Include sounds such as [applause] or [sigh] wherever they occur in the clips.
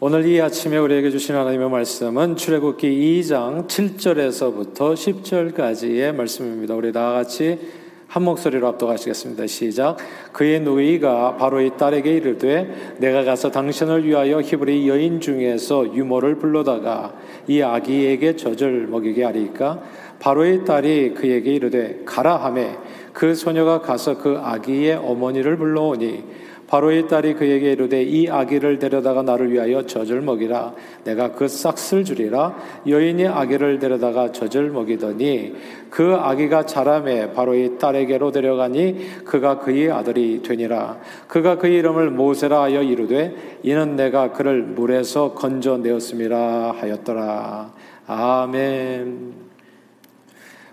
오늘 이 아침에 우리에게 주신 하나님의 말씀은 출애굽기 2장 7절에서부터 10절까지의 말씀입니다. 우리 다 같이 한 목소리로 압도하시겠습니다. 시작. 그의 누이가 바로 이 딸에게 이르되 내가 가서 당신을 위하여 히브리 여인 중에서 유모를 불러다가 이 아기에게 젖을 먹이게 하리까 바로의 딸이 그에게 이르되 가라 하매 그 소녀가 가서 그 아기의 어머니를 불러오니 바로의 딸이 그에게 이르되 이 아기를 데려다가 나를 위하여 젖을 먹이라. 내가 그 싹쓸 주리라. 여인이 아기를 데려다가 젖을 먹이더니 그 아기가 자라매 바로의 딸에게로 데려가니 그가 그의 아들이 되니라. 그가 그 이름을 모세라 하여 이르되 이는 내가 그를 물에서 건져내었음이라 하였더라. 아멘.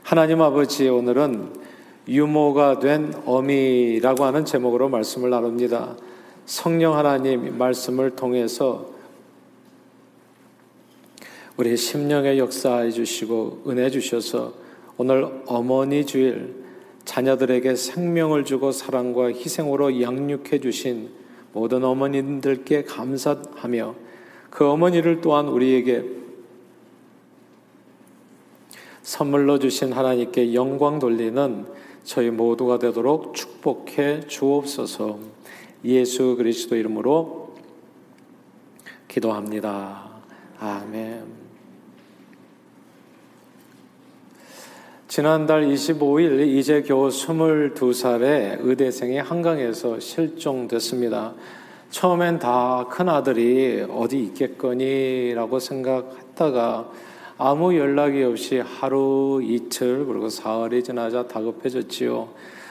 하나님 아버지 오늘은 유모가 된 어미라고 하는 제목으로 말씀을 나눕니다. 성령 하나님 말씀을 통해서 우리 심령에 역사해 주시고 은혜 주셔서 오늘 어머니 주일 자녀들에게 생명을 주고 사랑과 희생으로 양육해 주신 모든 어머님들께 감사하며 그 어머니를 또한 우리에게 선물로 주신 하나님께 영광 돌리는 저희 모두가 되도록 축복해 주옵소서. 예수 그리스도 이름으로 기도합니다. 아멘. 지난달 25일 이제 겨우 22살의 의대생이 한강에서 실종됐습니다. 처음엔 다 큰아들이 어디 있겠거니라고 생각했다가 아무 연락이 없이 하루 이틀 그리고 사흘이 지나자 다급해졌지요.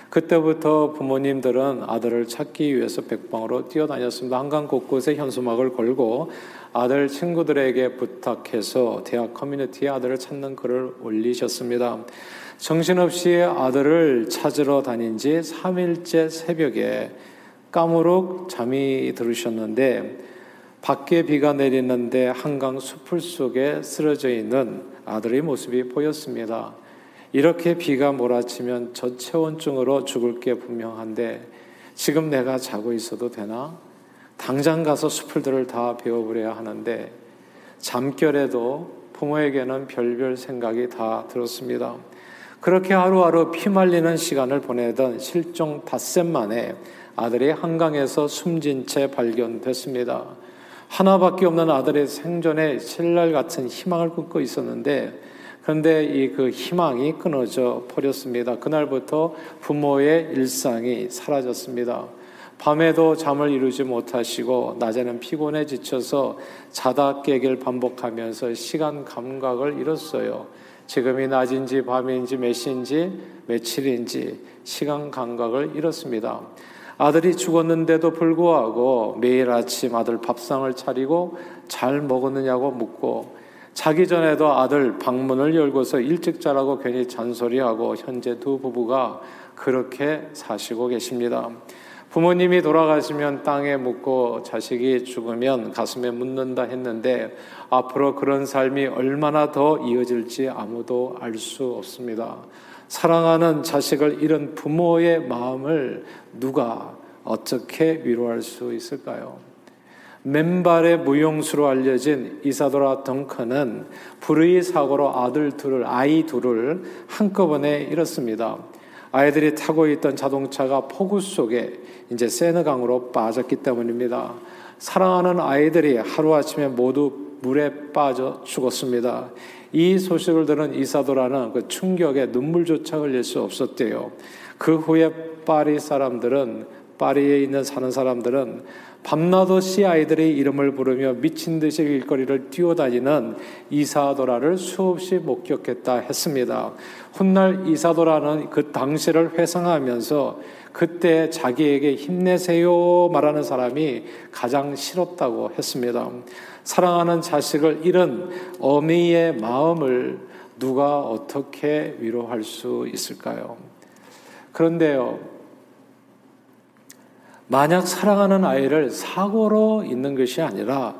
그때부터 부모님들은 아들을 찾기 위해서 백방으로 뛰어다녔습니다. 한강 곳곳에 현수막을 걸고 아들 친구들에게 부탁해서 대학 커뮤니티에 아들을 찾는 글을 올리셨습니다. 정신없이 아들을 찾으러 다닌 지 3일째 새벽에 까무룩 잠이 들으셨는데 밖에 비가 내리는데 한강 수풀 속에 쓰러져 있는 아들의 모습이 보였습니다. 이렇게 비가 몰아치면 저체온증으로 죽을 게 분명한데 지금 내가 자고 있어도 되나? 당장 가서 수풀들을 다 베어버려야 하는데 잠결에도 부모에게는 별별 생각이 다 들었습니다. 그렇게 하루하루 피말리는 시간을 보내던 실종 닷새 만에 아들이 한강에서 숨진 채 발견됐습니다. 하나밖에 없는 아들의 생존에 신랄 같은 희망을 끊고 있었는데 그런데 이 그 희망이 끊어져 버렸습니다. 그날부터 부모의 일상이 사라졌습니다. 밤에도 잠을 이루지 못하시고 낮에는 피곤해 지쳐서 자다 깨길 반복하면서 시간 감각을 잃었어요. 지금이 낮인지 밤인지 몇 시인지 며칠인지 시간 감각을 잃었습니다. 아들이 죽었는데도 불구하고 매일 아침 아들 밥상을 차리고 잘 먹었느냐고 묻고 자기 전에도 아들 방문을 열고서 일찍 자라고 괜히 잔소리하고 현재 두 부부가 그렇게 사시고 계십니다. 부모님이 돌아가시면 땅에 묻고 자식이 죽으면 가슴에 묻는다 했는데 앞으로 그런 삶이 얼마나 더 이어질지 아무도 알 수 없습니다. 사랑하는 자식을 잃은 부모의 마음을 누가 어떻게 위로할 수 있을까요? 맨발의 무용수로 알려진 이사도라 덩컨은 불의 사고로 아들 둘을 아이 둘을 한꺼번에 잃었습니다. 아이들이 타고 있던 자동차가 폭우 속에 이제 세느강으로 빠졌기 때문입니다. 사랑하는 아이들이 하루아침에 모두 물에 빠져 죽었습니다. 이 소식을 들은 이사도라는 그 충격에 눈물조차 흘릴 수 없었대요. 그 후에 파리 사람들은 파리에 있는 사는 사람들은 밤낮없이 아이들의 이름을 부르며 미친 듯이 길거리를 뛰어다니는 이사도라를 수없이 목격했다 했습니다. 훗날 이사도라는 그 당시를 회상하면서 그때 자기에게 힘내세요 말하는 사람이 가장 싫었다고 했습니다. 사랑하는 자식을 잃은 어미의 마음을 누가 어떻게 위로할 수 있을까요? 그런데요, 만약 사랑하는 아이를 사고로 있는 것이 아니라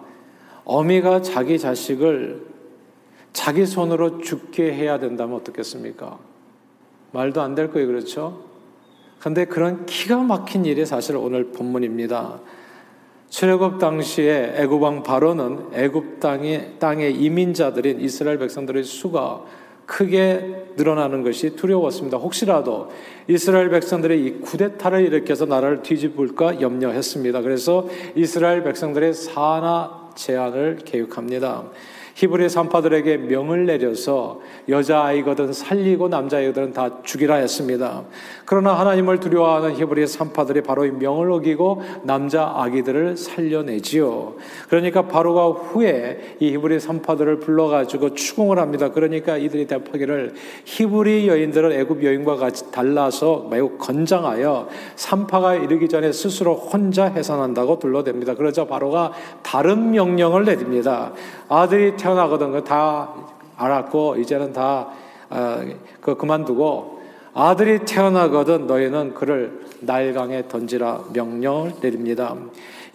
어미가 자기 자식을 자기 손으로 죽게 해야 된다면 어떻겠습니까? 말도 안 될 거예요, 그렇죠? 근데 그런 기가 막힌 일이 사실 오늘 본문입니다. 출애굽 당시에 애굽 왕 바로는 애굽 땅의 땅의 이민자들인 이스라엘 백성들의 수가 크게 늘어나는 것이 두려웠습니다. 혹시라도 이스라엘 백성들의 이 쿠데타를 일으켜서 나라를 뒤집을까 염려했습니다. 그래서 이스라엘 백성들의 산하 제한을 계획합니다. 히브리 산파들에게 명을 내려서 여자아이거든 살리고 남자아이거든 다 죽이라 했습니다. 그러나 하나님을 두려워하는 히브리 산파들이 바로 이 명을 어기고 남자 아기들을 살려내지요. 그러니까 바로가 후에 이 히브리 산파들을 불러가지고 추궁을 합니다. 그러니까 이들이 대파기를 히브리 여인들은 애굽 여인과 같이 달라서 매우 건장하여 산파가 이르기 전에 스스로 혼자 해산한다고 둘러댑니다. 그러자 바로가 다른 명령을 내립니다. 아들이 태어나거든 다 알았고 이제는 다 어, 그 그만두고 아들이 태어나거든 너희는 그를 나일강에 던지라 명령을 내립니다.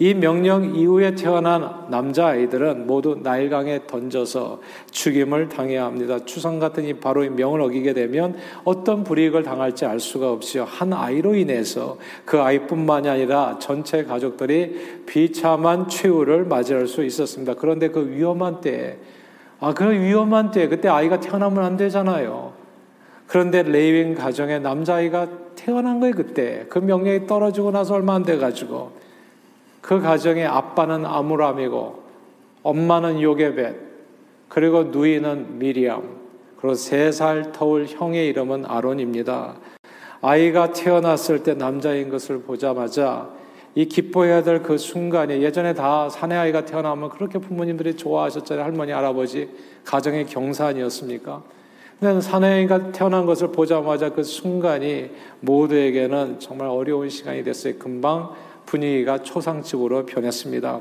이 명령 이후에 태어난 남자 아이들은 모두 나일강에 던져서 죽임을 당해야 합니다. 추상 같은 이 바로 이 명을 어기게 되면 어떤 불이익을 당할지 알 수가 없이요. 한 아이로 인해서 그 아이뿐만이 아니라 전체 가족들이 비참한 최후를 맞이할 수 있었습니다. 그런데 그 위험한 때에 아, 그 위험한 때 그때 아이가 태어나면 안 되잖아요. 그런데 레이윈 가정에 남자아이가 태어난 거예요, 그때. 그 명령이 떨어지고 나서 얼마 안 돼가지고. 그 가정의 아빠는 아무람이고, 엄마는 요게벳, 그리고 누이는 미리암, 그리고 세 살 터울 형의 이름은 아론입니다. 아이가 태어났을 때 남자인 것을 보자마자 이 기뻐해야 될 그 순간에 예전에 다 사내 아이가 태어나면 그렇게 부모님들이 좋아하셨잖아요. 할머니, 할아버지, 가정의 경산이었습니까? 근데 사내아이가 태어난 것을 보자마자 그 순간이 모두에게는 정말 어려운 시간이 됐어요. 금방 분위기가 초상집으로 변했습니다.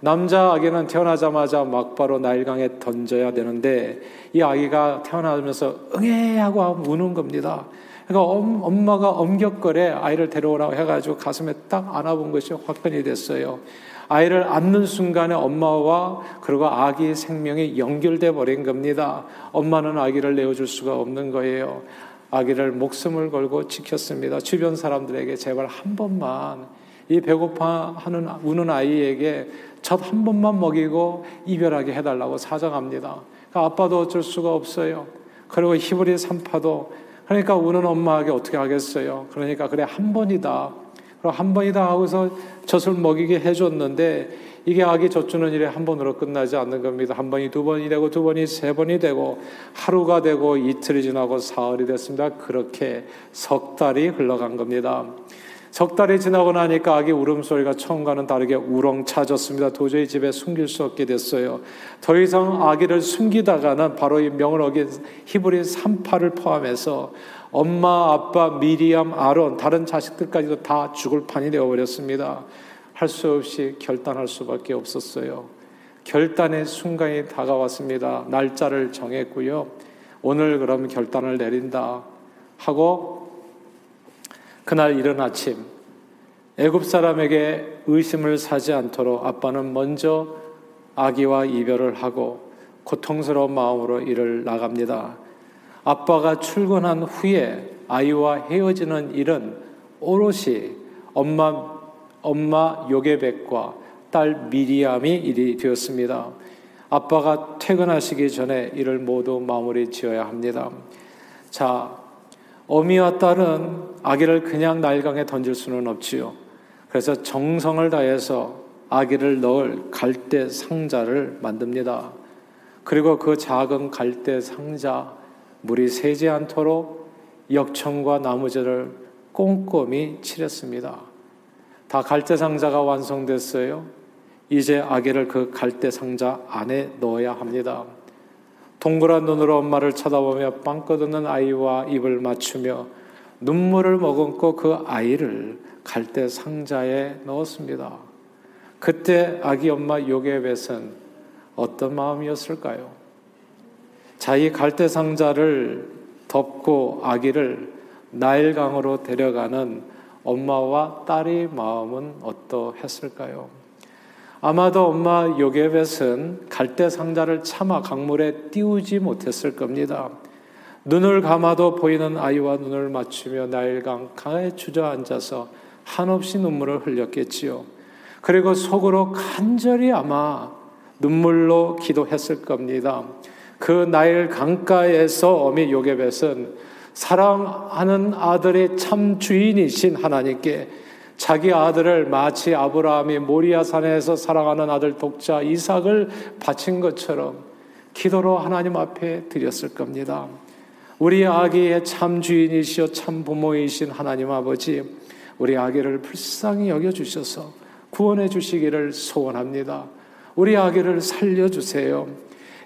남자 아기는 태어나자마자 막바로 나일강에 던져야 되는데 이 아기가 태어나면서 응애 하고 우는 겁니다. 그러니까 엄마가 엄격거래 아이를 데려오라고 해가지고 가슴에 딱 안아본 것이 확변이 됐어요. 아이를 안는 순간에 엄마와 그리고 아기 생명이 연결돼 버린 겁니다. 엄마는 아기를 내어줄 수가 없는 거예요. 아기를 목숨을 걸고 지켰습니다. 주변 사람들에게 제발 한 번만 이 배고파하는 우는 아이에게 첫한 번만 먹이고 이별하게 해달라고 사정합니다. 그러니까 아빠도 어쩔 수가 없어요. 그리고 히브리 산파도 그러니까 우는 엄마에게 어떻게 하겠어요? 그러니까 그래 한 번이다. 그럼 한 번이다 하고서 젖을 먹이게 해줬는데 이게 아기 젖주는 일이 한 번으로 끝나지 않는 겁니다. 한 번이 두 번이 되고 두 번이 세 번이 되고 하루가 되고 이틀이 지나고 사흘이 됐습니다. 그렇게 석 달이 흘러간 겁니다. 석 달이 지나고 나니까 아기 울음소리가 처음과는 다르게 우렁차졌습니다. 도저히 집에 숨길 수 없게 됐어요. 더 이상 아기를 숨기다가는 바로 이 명을 어긴 히브리 산파를 포함해서 엄마, 아빠, 미리암, 아론, 다른 자식들까지도 다 죽을 판이 되어버렸습니다. 할 수 없이 결단할 수밖에 없었어요. 결단의 순간이 다가왔습니다. 날짜를 정했고요. 오늘 그럼 결단을 내린다 하고 그날 이른 아침 애굽 사람에게 의심을 사지 않도록 아빠는 먼저 아기와 이별을 하고 고통스러운 마음으로 일을 나갑니다. 아빠가 출근한 후에 아이와 헤어지는 일은 오롯이 엄마 엄마 요게백과 딸 미리암이 일이 되었습니다. 아빠가 퇴근하시기 전에 일을 모두 마무리 지어야 합니다. 자, 어미와 딸은 아기를 그냥 나일강에 던질 수는 없지요. 그래서 정성을 다해서 아기를 넣을 갈대 상자를 만듭니다. 그리고 그 작은 갈대 상자 물이 새지 않도록 역청과 나무재를 꼼꼼히 칠했습니다. 다 갈대 상자가 완성됐어요. 이제 아기를 그 갈대 상자 안에 넣어야 합니다. 동그란 눈으로 엄마를 쳐다보며 빵 끄덕는 아이와 입을 맞추며 눈물을 머금고 그 아이를 갈대 상자에 넣었습니다. 그때 아기 엄마 요게벳은 어떤 마음이었을까요? 자기 갈대 상자를 덮고 아기를 나일강으로 데려가는 엄마와 딸의 마음은 어떠했을까요? 아마도 엄마 요게벳은 갈대 상자를 차마 강물에 띄우지 못했을 겁니다. 눈을 감아도 보이는 아이와 눈을 맞추며 나일강 강에 주저앉아서 한없이 눈물을 흘렸겠지요. 그리고 속으로 간절히 아마 눈물로 기도했을 겁니다. 그 나일 강가에서 어미 요게벳은 사랑하는 아들의 참 주인이신 하나님께 자기 아들을 마치 아브라함이 모리아산에서 사랑하는 아들 독자 이삭을 바친 것처럼 기도로 하나님 앞에 드렸을 겁니다. 우리 아기의 참 주인이시여 참 부모이신 하나님 아버지, 우리 아기를 불쌍히 여겨 주셔서 구원해 주시기를 소원합니다. 우리 아기를 살려 주세요.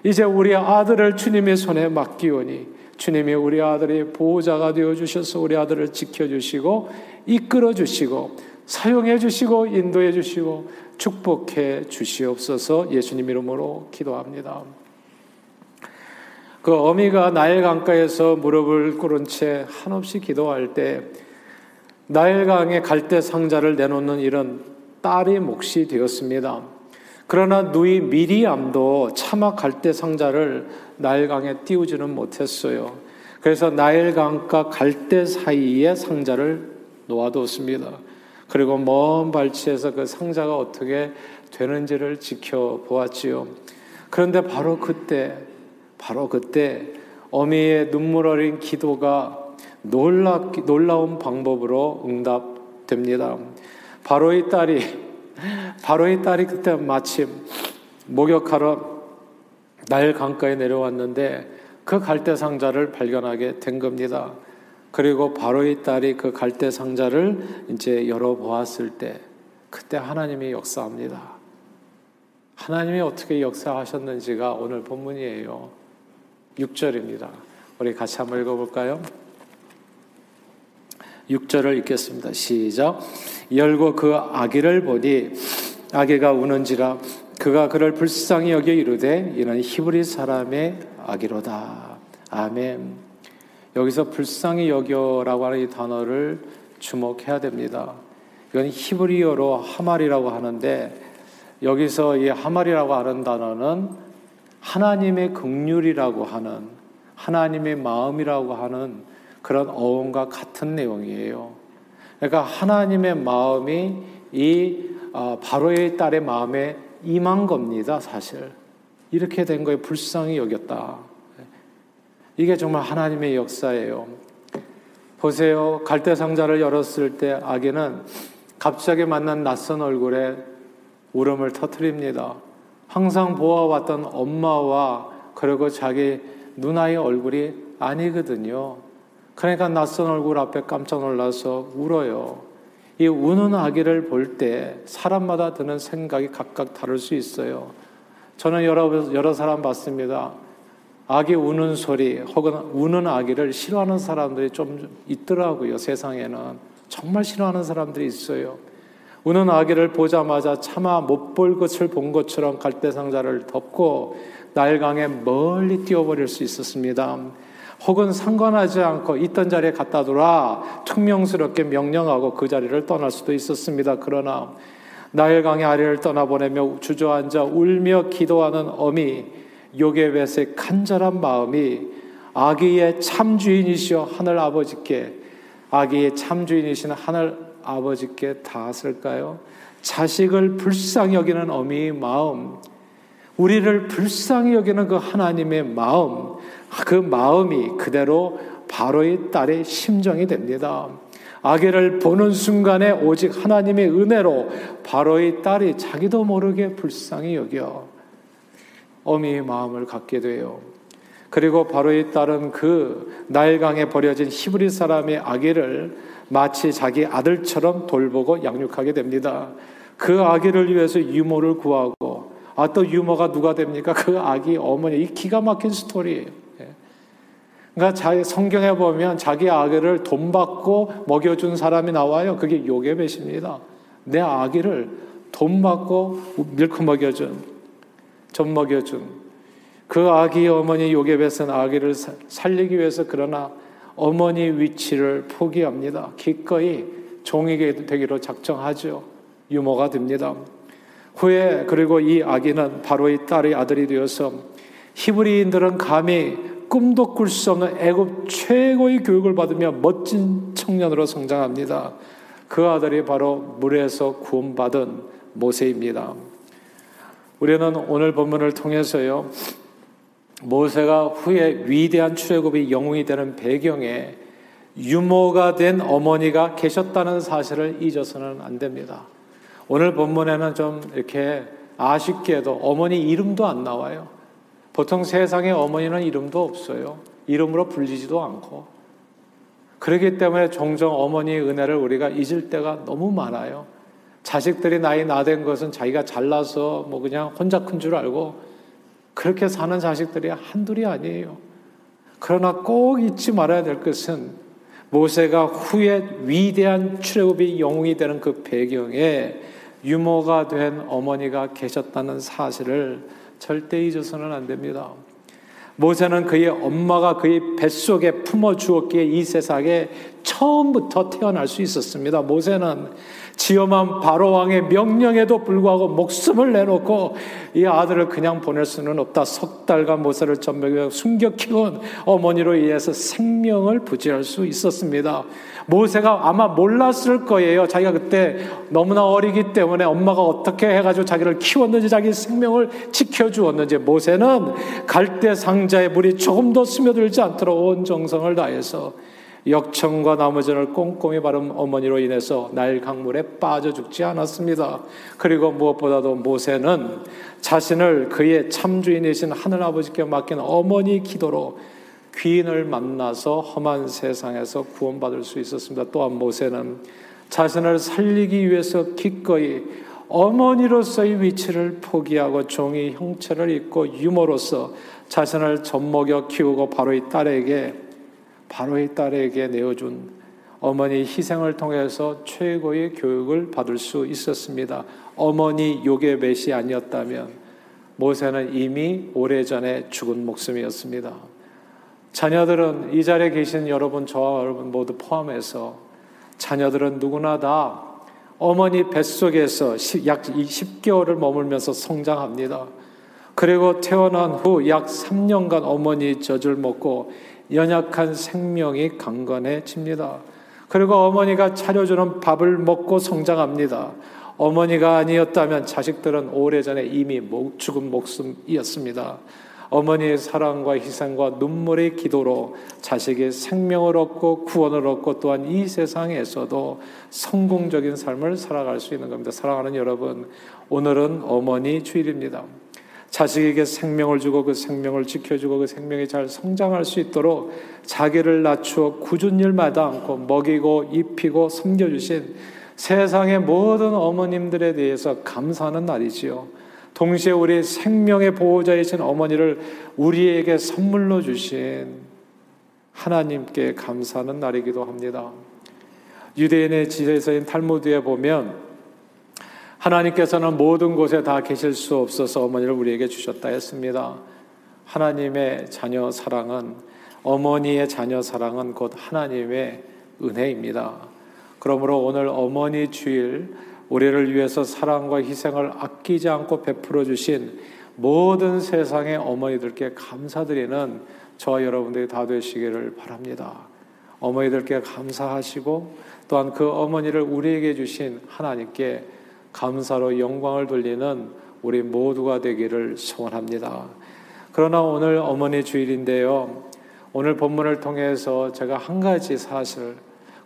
이제 우리 아들을 주님의 손에 맡기오니 주님이 우리 아들의 보호자가 되어 주셔서 우리 아들을 지켜 주시고 이끌어 주시고 사용해 주시고 인도해 주시고 축복해 주시옵소서 예수님 이름으로 기도합니다. 그 어미가 나일 강가에서 무릎을 꿇은 채 한없이 기도할 때 나일 강에 갈대 상자를 내놓는 일은 딸이 몫이 되었습니다. 그러나 누이 미리암도 차마 갈대 상자를 나일강에 띄우지는 못했어요. 그래서 나일강과 갈대 사이에 상자를 놓아뒀습니다. 그리고 먼 발치에서 그 상자가 어떻게 되는지를 지켜보았지요. 그런데 바로 그때, 바로 그때 어미의 눈물 어린 기도가 놀라, 놀라운 방법으로 응답됩니다. 바로 이 딸이 [laughs] 바로 이 딸이 그때 마침 목욕하러 나일 강가에 내려왔는데 그 갈대 상자를 발견하게 된 겁니다. 그리고 바로 이 딸이 그 갈대 상자를 이제 열어보았을 때 그때 하나님이 역사합니다. 하나님이 어떻게 역사하셨는지가 오늘 본문이에요. 6절입니다. 우리 같이 한번 읽어볼까요? 6절을 읽겠습니다. 시작. 열고 그 아기를 보니 아기가 우는지라 그가 그를 불쌍히 여겨 이르되 이는 히브리 사람의 아기로다. 아멘. 여기서 불쌍히 여겨라고 하는 이 단어를 주목해야 됩니다. 이건 히브리어로 하말이라고 하는데 여기서 이 하말이라고 하는 단어는 하나님의 극률이라고 하는 하나님의 마음이라고 하는 그런 어원과 같은 내용이에요. 그러니까 하나님의 마음이 이 어, 바로의 딸의 마음에 임한 겁니다, 사실. 이렇게 된 거에 불쌍히 여겼다. 이게 정말 하나님의 역사예요. 보세요. 갈대 상자를 열었을 때 아기는 갑자기 만난 낯선 얼굴에 울음을 터뜨립니다. 항상 보아왔던 엄마와 그리고 자기 누나의 얼굴이 아니거든요. 그러니까 낯선 얼굴 앞에 깜짝 놀라서 울어요. 이 우는 아기를 볼 때 사람마다 드는 생각이 각각 다를 수 있어요. 저는 여러, 여러 사람 봤습니다. 아기 우는 소리 혹은 우는 아기를 싫어하는 사람들이 좀 있더라고요, 세상에는. 정말 싫어하는 사람들이 있어요. 우는 아기를 보자마자 차마 못 볼 것을 본 것처럼 갈대상자를 덮고 날강에 멀리 뛰어버릴 수 있었습니다. 혹은 상관하지 않고 있던 자리에 갖다 두라 퉁명스럽게 명령하고 그 자리를 떠날 수도 있었습니다. 그러나 나일강의 아래를 떠나보내며 주저앉아 울며 기도하는 어미 요게벳의 간절한 마음이 아기의 참주인이시여 하늘 아버지께 아기의 참주인이신 하늘 아버지께 닿았을까요? 자식을 불쌍히 여기는 어미의 마음, 우리를 불쌍히 여기는 그 하나님의 마음, 그 마음이 그대로 바로의 딸의 심정이 됩니다. 아기를 보는 순간에 오직 하나님의 은혜로 바로의 딸이 자기도 모르게 불쌍히 여겨 어미의 마음을 갖게 돼요. 그리고 바로의 딸은 그 나일강에 버려진 히브리 사람의 아기를 마치 자기 아들처럼 돌보고 양육하게 됩니다. 그 아기를 위해서 유모를 구하고 아 또 유모가 누가 됩니까? 그 아기 어머니 이 기가 막힌 스토리예요. 그러니까 자기 성경에 보면 자기 아기를 돈 받고 먹여준 사람이 나와요. 그게 요게벳입니다. 내 아기를 돈 받고 밀크 먹여준, 젖 먹여준 그 아기 어머니 요게벳은 아기를 살리기 위해서 그러나 어머니 위치를 포기합니다. 기꺼이 종이게 되기로 작정하죠. 유모가 됩니다. 후에 그리고 이 아기는 바로 이 딸의 아들이 되어서 히브리인들은 감히 꿈도 꿀 수 없는 애굽 최고의 교육을 받으며 멋진 청년으로 성장합니다. 그 아들이 바로 물에서 구원받은 모세입니다. 우리는 오늘 본문을 통해서요, 모세가 후에 위대한 출애굽이 영웅이 되는 배경에 유모가 된 어머니가 계셨다는 사실을 잊어서는 안 됩니다. 오늘 본문에는 좀 이렇게 아쉽게도 어머니 이름도 안 나와요. 보통 세상에 어머니는 이름도 없어요. 이름으로 불리지도 않고. 그렇기 때문에 종종 어머니의 은혜를 우리가 잊을 때가 너무 많아요. 자식들이 나이 나된 것은 자기가 잘나서 뭐 그냥 혼자 큰 줄 알고 그렇게 사는 자식들이 한둘이 아니에요. 그러나 꼭 잊지 말아야 될 것은 모세가 후에 위대한 출애굽이 영웅이 되는 그 배경에 유모가 된 어머니가 계셨다는 사실을 절대 잊어서는 안 됩니다. 모세는 그의 엄마가 그의 뱃속에 품어 주었기에 이 세상에 처음부터 태어날 수 있었습니다. 모세는 지엄한 바로 왕의 명령에도 불구하고 목숨을 내놓고 이 아들을 그냥 보낼 수는 없다. 석 달간 모세를 전벽에 숨겨 키운 어머니로 인해서 생명을 부지할 수 있었습니다. 모세가 아마 몰랐을 거예요. 자기가 그때 너무나 어리기 때문에 엄마가 어떻게 해가지고 자기를 키웠는지 자기 생명을 지켜주었는지 모세는 갈대 상자에 물이 조금도 스며들지 않도록 온 정성을 다해서 역청과 나무전을 꼼꼼히 바른 어머니로 인해서 나일 강물에 빠져 죽지 않았습니다. 그리고 무엇보다도 모세는 자신을 그의 참주인이신 하늘 아버지께 맡긴 어머니 기도로 귀인을 만나서 험한 세상에서 구원받을 수 있었습니다. 또한 모세는 자신을 살리기 위해서 기꺼이 어머니로서의 위치를 포기하고 종이 형체를 입고 유모로서 자신을 젖먹여 키우고 바로 이 딸에게 바로의 딸에게 내어준 어머니 희생을 통해서 최고의 교육을 받을 수 있었습니다. 어머니 요괴벳이 아니었다면 모세는 이미 오래전에 죽은 목숨이었습니다. 자녀들은 이 자리에 계신 여러분, 저와 여러분 모두 포함해서 자녀들은 누구나 다 어머니 뱃속에서 약 10개월을 머물면서 성장합니다. 그리고 태어난 후 약 3년간 어머니 젖을 먹고 연약한 생명이 강건해집니다. 그리고 어머니가 차려주는 밥을 먹고 성장합니다. 어머니가 아니었다면 자식들은 오래전에 이미 죽은 목숨이었습니다. 어머니의 사랑과 희생과 눈물의 기도로 자식의 생명을 얻고 구원을 얻고 또한 이 세상에서도 성공적인 삶을 살아갈 수 있는 겁니다. 사랑하는 여러분, 오늘은 어머니 주일입니다. 자식에게 생명을 주고 그 생명을 지켜주고 그 생명이 잘 성장할 수 있도록 자기를 낮추어 굳은 일마다 않고 먹이고 입히고 섬겨주신 세상의 모든 어머님들에 대해서 감사하는 날이지요. 동시에 우리 생명의 보호자이신 어머니를 우리에게 선물로 주신 하나님께 감사하는 날이기도 합니다. 유대인의 지혜서인 탈무드에 보면 하나님께서는 모든 곳에 다 계실 수 없어서 어머니를 우리에게 주셨다 했습니다. 하나님의 자녀 사랑은 어머니의 자녀 사랑은 곧 하나님의 은혜입니다. 그러므로 오늘 어머니 주일 우리를 위해서 사랑과 희생을 아끼지 않고 베풀어 주신 모든 세상의 어머니들께 감사드리는 저와 여러분들이 다 되시기를 바랍니다. 어머니들께 감사하시고 또한 그 어머니를 우리에게 주신 하나님께 감사로 영광을 돌리는 우리 모두가 되기를 소원합니다. 그러나 오늘 어머니 주일인데요. 오늘 본문을 통해서 제가 한 가지 사실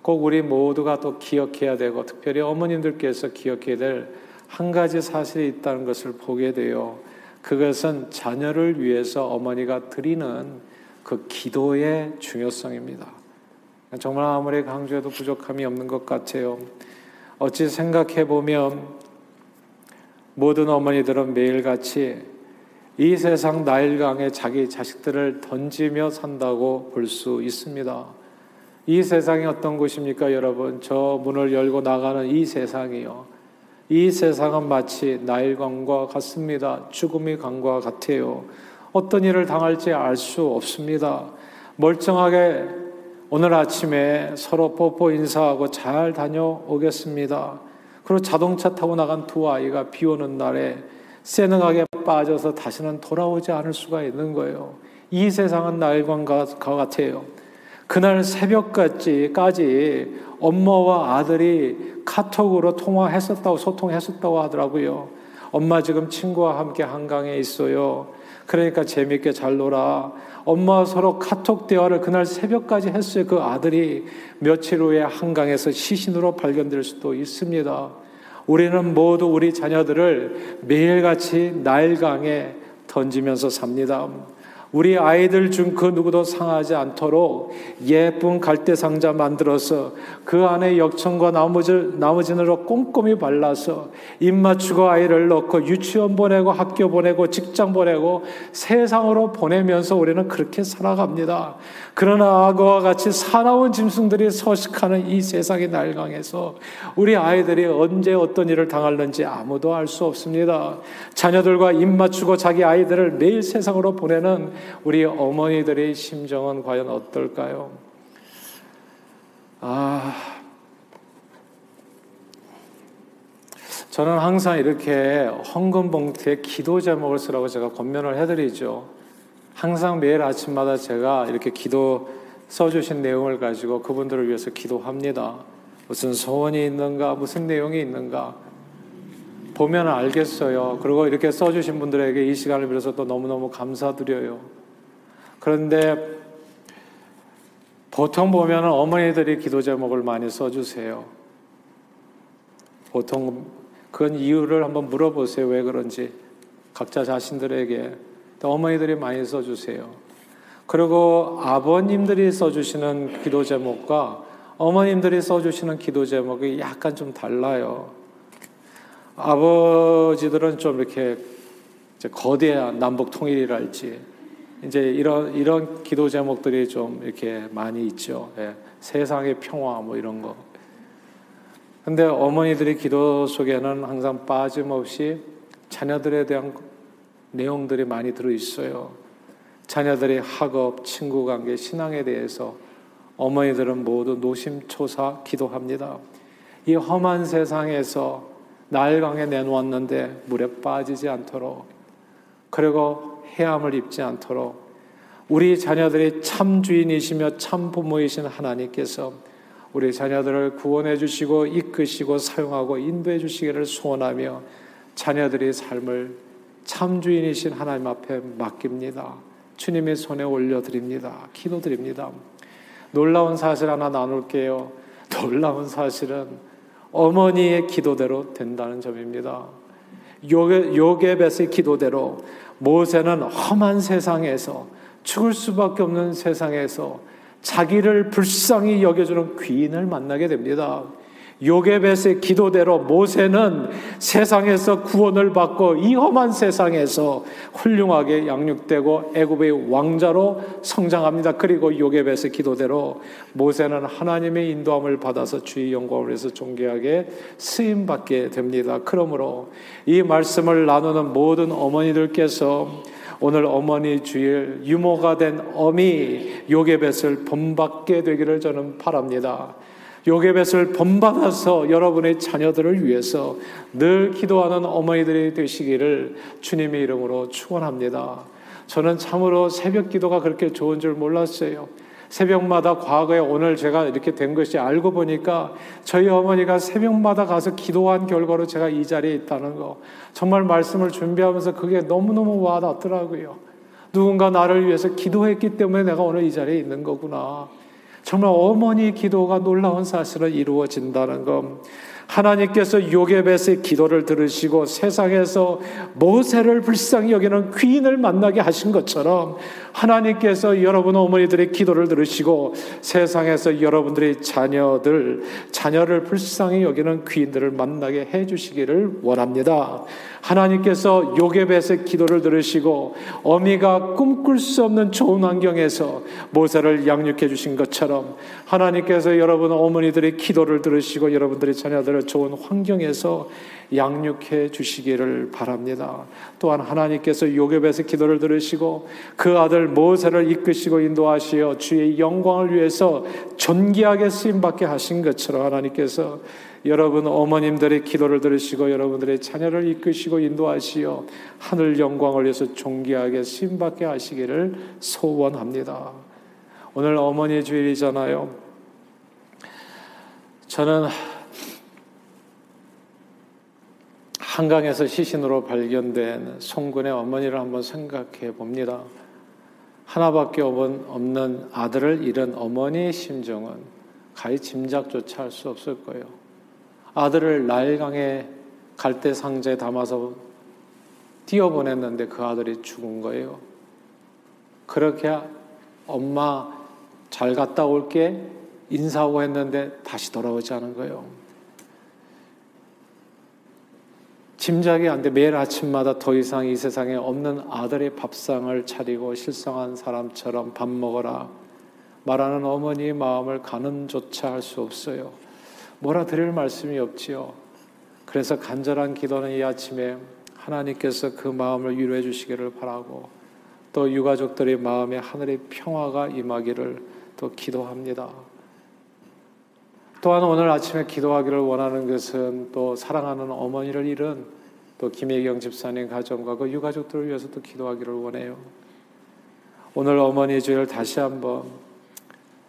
꼭 우리 모두가 또 기억해야 되고 특별히 어머님들께서 기억해야 될 한 가지 사실이 있다는 것을 보게 돼요. 그것은 자녀를 위해서 어머니가 드리는 그 기도의 중요성입니다. 정말 아무리 강조해도 부족함이 없는 것 같아요. 어찌 생각해 보면 모든 어머니들은 매일같이 이 세상 나일강에 자기 자식들을 던지며 산다고 볼 수 있습니다. 이 세상이 어떤 곳입니까, 여러분? 저 문을 열고 나가는 이 세상이요. 이 세상은 마치 나일강과 같습니다. 죽음의 강과 같아요. 어떤 일을 당할지 알 수 없습니다. 멀쩡하게 오늘 아침에 서로 뽀뽀 인사하고 잘 다녀오겠습니다. 그리고 자동차 타고 나간 두 아이가 비 오는 날에 세능하게 빠져서 다시는 돌아오지 않을 수가 있는 거예요. 이 세상은 날과 같아요. 그날 새벽까지까지 엄마와 아들이 카톡으로 통화했었다고 소통했었다고 하더라고요. 엄마 지금 친구와 함께 한강에 있어요. 그러니까 재밌게 잘 놀아. 엄마와 서로 카톡 대화를 그날 새벽까지 했어요. 그 아들이 며칠 후에 한강에서 시신으로 발견될 수도 있습니다. 우리는 모두 우리 자녀들을 매일같이 나일강에 던지면서 삽니다. 우리 아이들 중 그 누구도 상하지 않도록 예쁜 갈대 상자 만들어서 그 안에 역청과 나머지, 나머지으로 꼼꼼히 발라서 입 맞추고 아이를 넣고 유치원 보내고 학교 보내고 직장 보내고 세상으로 보내면서 우리는 그렇게 살아갑니다. 그러나 악어와 같이 사나운 짐승들이 서식하는 이 세상의 날강에서 우리 아이들이 언제 어떤 일을 당할는지 아무도 알 수 없습니다. 자녀들과 입 맞추고 자기 아이들을 매일 세상으로 보내는 우리 어머니들의 심정은 과연 어떨까요? 아, 저는 항상 이렇게 헌금 봉투에 기도 제목을 쓰라고 제가 권면을 해드리죠. 항상 매일 아침마다 제가 이렇게 기도 써주신 내용을 가지고 그분들을 위해서 기도합니다. 무슨 소원이 있는가, 무슨 내용이 있는가, 보면 알겠어요. 그리고 이렇게 써주신 분들에게 이 시간을 빌어서 또 너무너무 감사드려요. 그런데 보통 보면 어머니들이 기도 제목을 많이 써주세요. 보통 그건 이유를 한번 물어보세요. 왜 그런지. 각자 자신들에게. 어머니들이 많이 써주세요. 그리고 아버님들이 써주시는 기도 제목과 어머님들이 써주시는 기도 제목이 약간 좀 달라요. 아버지들은 좀 이렇게 거대한 남북 통일이랄지 이제 이런 이런 기도 제목들이 좀 이렇게 많이 있죠. 예, 세상의 평화 뭐 이런 거. 근데 어머니들이 기도 속에는 항상 빠짐없이 자녀들에 대한 내용들이 많이 들어 있어요. 자녀들의 학업, 친구 관계, 신앙에 대해서 어머니들은 모두 노심초사 기도합니다. 이 험한 세상에서 날강에 내놓았는데 물에 빠지지 않도록 그리고 해함을 입지 않도록 우리 자녀들이 참 주인이시며 참 부모이신 하나님께서 우리 자녀들을 구원해 주시고 이끄시고 사용하고 인도해 주시기를 소원하며 자녀들의 삶을 참 주인이신 하나님 앞에 맡깁니다. 주님의 손에 올려드립니다. 기도드립니다. 놀라운 사실 하나 나눌게요. 놀라운 사실은 어머니의 기도대로 된다는 점입니다. 요게, 요게벳의 기도대로 모세는 험한 세상에서 죽을 수밖에 없는 세상에서 자기를 불쌍히 여겨주는 귀인을 만나게 됩니다. 요게벳의 기도대로 모세는 세상에서 구원을 받고 이 험한 세상에서 훌륭하게 양육되고 애굽의 왕자로 성장합니다. 그리고 요게벳의 기도대로 모세는 하나님의 인도함을 받아서 주의 영광을 위해서 존귀하게 쓰임 받게 됩니다. 그러므로 이 말씀을 나누는 모든 어머니들께서 오늘 어머니 주일 유모가 된 어미 요게벳을 본받게 되기를 저는 바랍니다. 요괴뱃을 본받아서 여러분의 자녀들을 위해서 늘 기도하는 어머니들이 되시기를 주님의 이름으로 축원합니다. 저는 참으로 새벽 기도가 그렇게 좋은 줄 몰랐어요. 새벽마다 과거에 오늘 제가 이렇게 된 것이 알고 보니까 저희 어머니가 새벽마다 가서 기도한 결과로 제가 이 자리에 있다는 거. 정말 말씀을 준비하면서 그게 너무너무 와닿더라고요. 누군가 나를 위해서 기도했기 때문에 내가 오늘 이 자리에 있는 거구나. 정말 어머니 기도가 놀라운 사실을 이루어진다는 것. 하나님께서 요게벳의 기도를 들으시고 세상에서 모세를 불쌍히 여기는 귀인을 만나게 하신 것처럼 하나님께서 여러분 어머니들의 기도를 들으시고 세상에서 여러분들의 자녀들, 자녀를 불쌍히 여기는 귀인들을 만나게 해 주시기를 원합니다. 하나님께서 요게벳의 기도를 들으시고 어미가 꿈꿀 수 없는 좋은 환경에서 모세를 양육해 주신 것처럼 하나님께서 여러분 어머니들의 기도를 들으시고 여러분들의 자녀들을 좋은 환경에서 양육해 주시기를 바랍니다. 또한 하나님께서 요괴벳의 기도를 들으시고 그 아들 모세를 이끄시고 인도하시어 주의 영광을 위해서 존귀하게 쓰임 받게 하신 것처럼 하나님께서 여러분 어머님들의 기도를 들으시고 여러분들의 자녀를 이끄시고 인도하시어 하늘 영광을 위해서 존귀하게 쓰임 받게 하시기를 소원합니다. 오늘 어머니 주일이잖아요. 저는 한강에서 시신으로 발견된 송군의 어머니를 한번 생각해 봅니다. 하나밖에 없는 아들을 잃은 어머니의 심정은 가히 짐작조차 할 수 없을 거예요. 아들을 나일강에 갈대 상자에 담아서 뛰어 보냈는데 그 아들이 죽은 거예요. 그렇게 엄마 잘 갔다 올게 인사하고 했는데 다시 돌아오지 않은 거예요. 짐작이 안 돼. 매일 아침마다 더 이상 이 세상에 없는 아들의 밥상을 차리고 실성한 사람처럼 밥 먹어라. 말하는 어머니의 마음을 가늠조차 할 수 없어요. 뭐라 드릴 말씀이 없지요. 그래서 간절한 기도는 이 아침에 하나님께서 그 마음을 위로해 주시기를 바라고 또 유가족들의 마음에 하늘의 평화가 임하기를 또 기도합니다. 또한 오늘 아침에 기도하기를 원하는 것은 또 사랑하는 어머니를 잃은 또 김혜경 집사님 가정과 그 유가족들을 위해서 또 기도하기를 원해요. 오늘 어머니 주일 다시 한번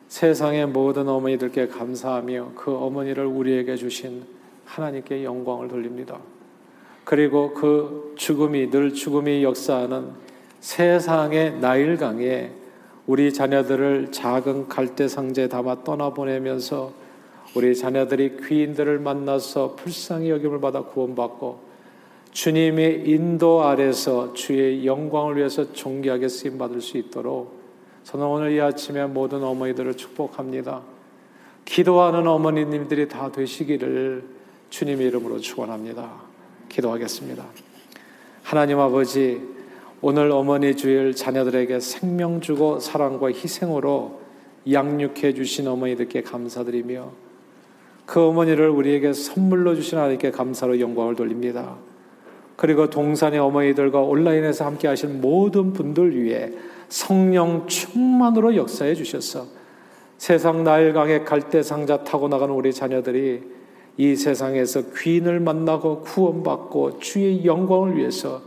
세상의 모든 어머니들께 감사하며 그 어머니를 우리에게 주신 하나님께 영광을 돌립니다. 그리고 그 죽음이 늘 죽음이 역사하는 세상의 나일강에 우리 자녀들을 작은 갈대 상자에 담아 떠나보내면서 우리 자녀들이 귀인들을 만나서 불쌍히 여김을 받아 구원받고 주님의 인도 아래서 주의 영광을 위해서 존귀하게 쓰임 받을 수 있도록 저는 오늘 이 아침에 모든 어머니들을 축복합니다. 기도하는 어머니님들이 다 되시기를 주님의 이름으로 축원합니다. 기도하겠습니다. 하나님 아버지 오늘 어머니 주일 자녀들에게 생명 주고 사랑과 희생으로 양육해 주신 어머니들께 감사드리며 그 어머니를 우리에게 선물로 주신 하나님께 감사로 영광을 돌립니다. 그리고 동산의 어머니들과 온라인에서 함께 하신 모든 분들 위해 성령 충만으로 역사해 주셔서 세상 나일강의 갈대 상자 타고 나가는 우리 자녀들이 이 세상에서 귀인을 만나고 구원받고 주의 영광을 위해서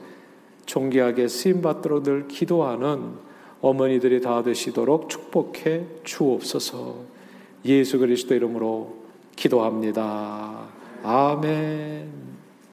존귀하게 쓰임 받도록 늘 기도하는 어머니들이 다 되시도록 축복해 주옵소서. 예수 그리스도 이름으로 기도합니다. 아멘.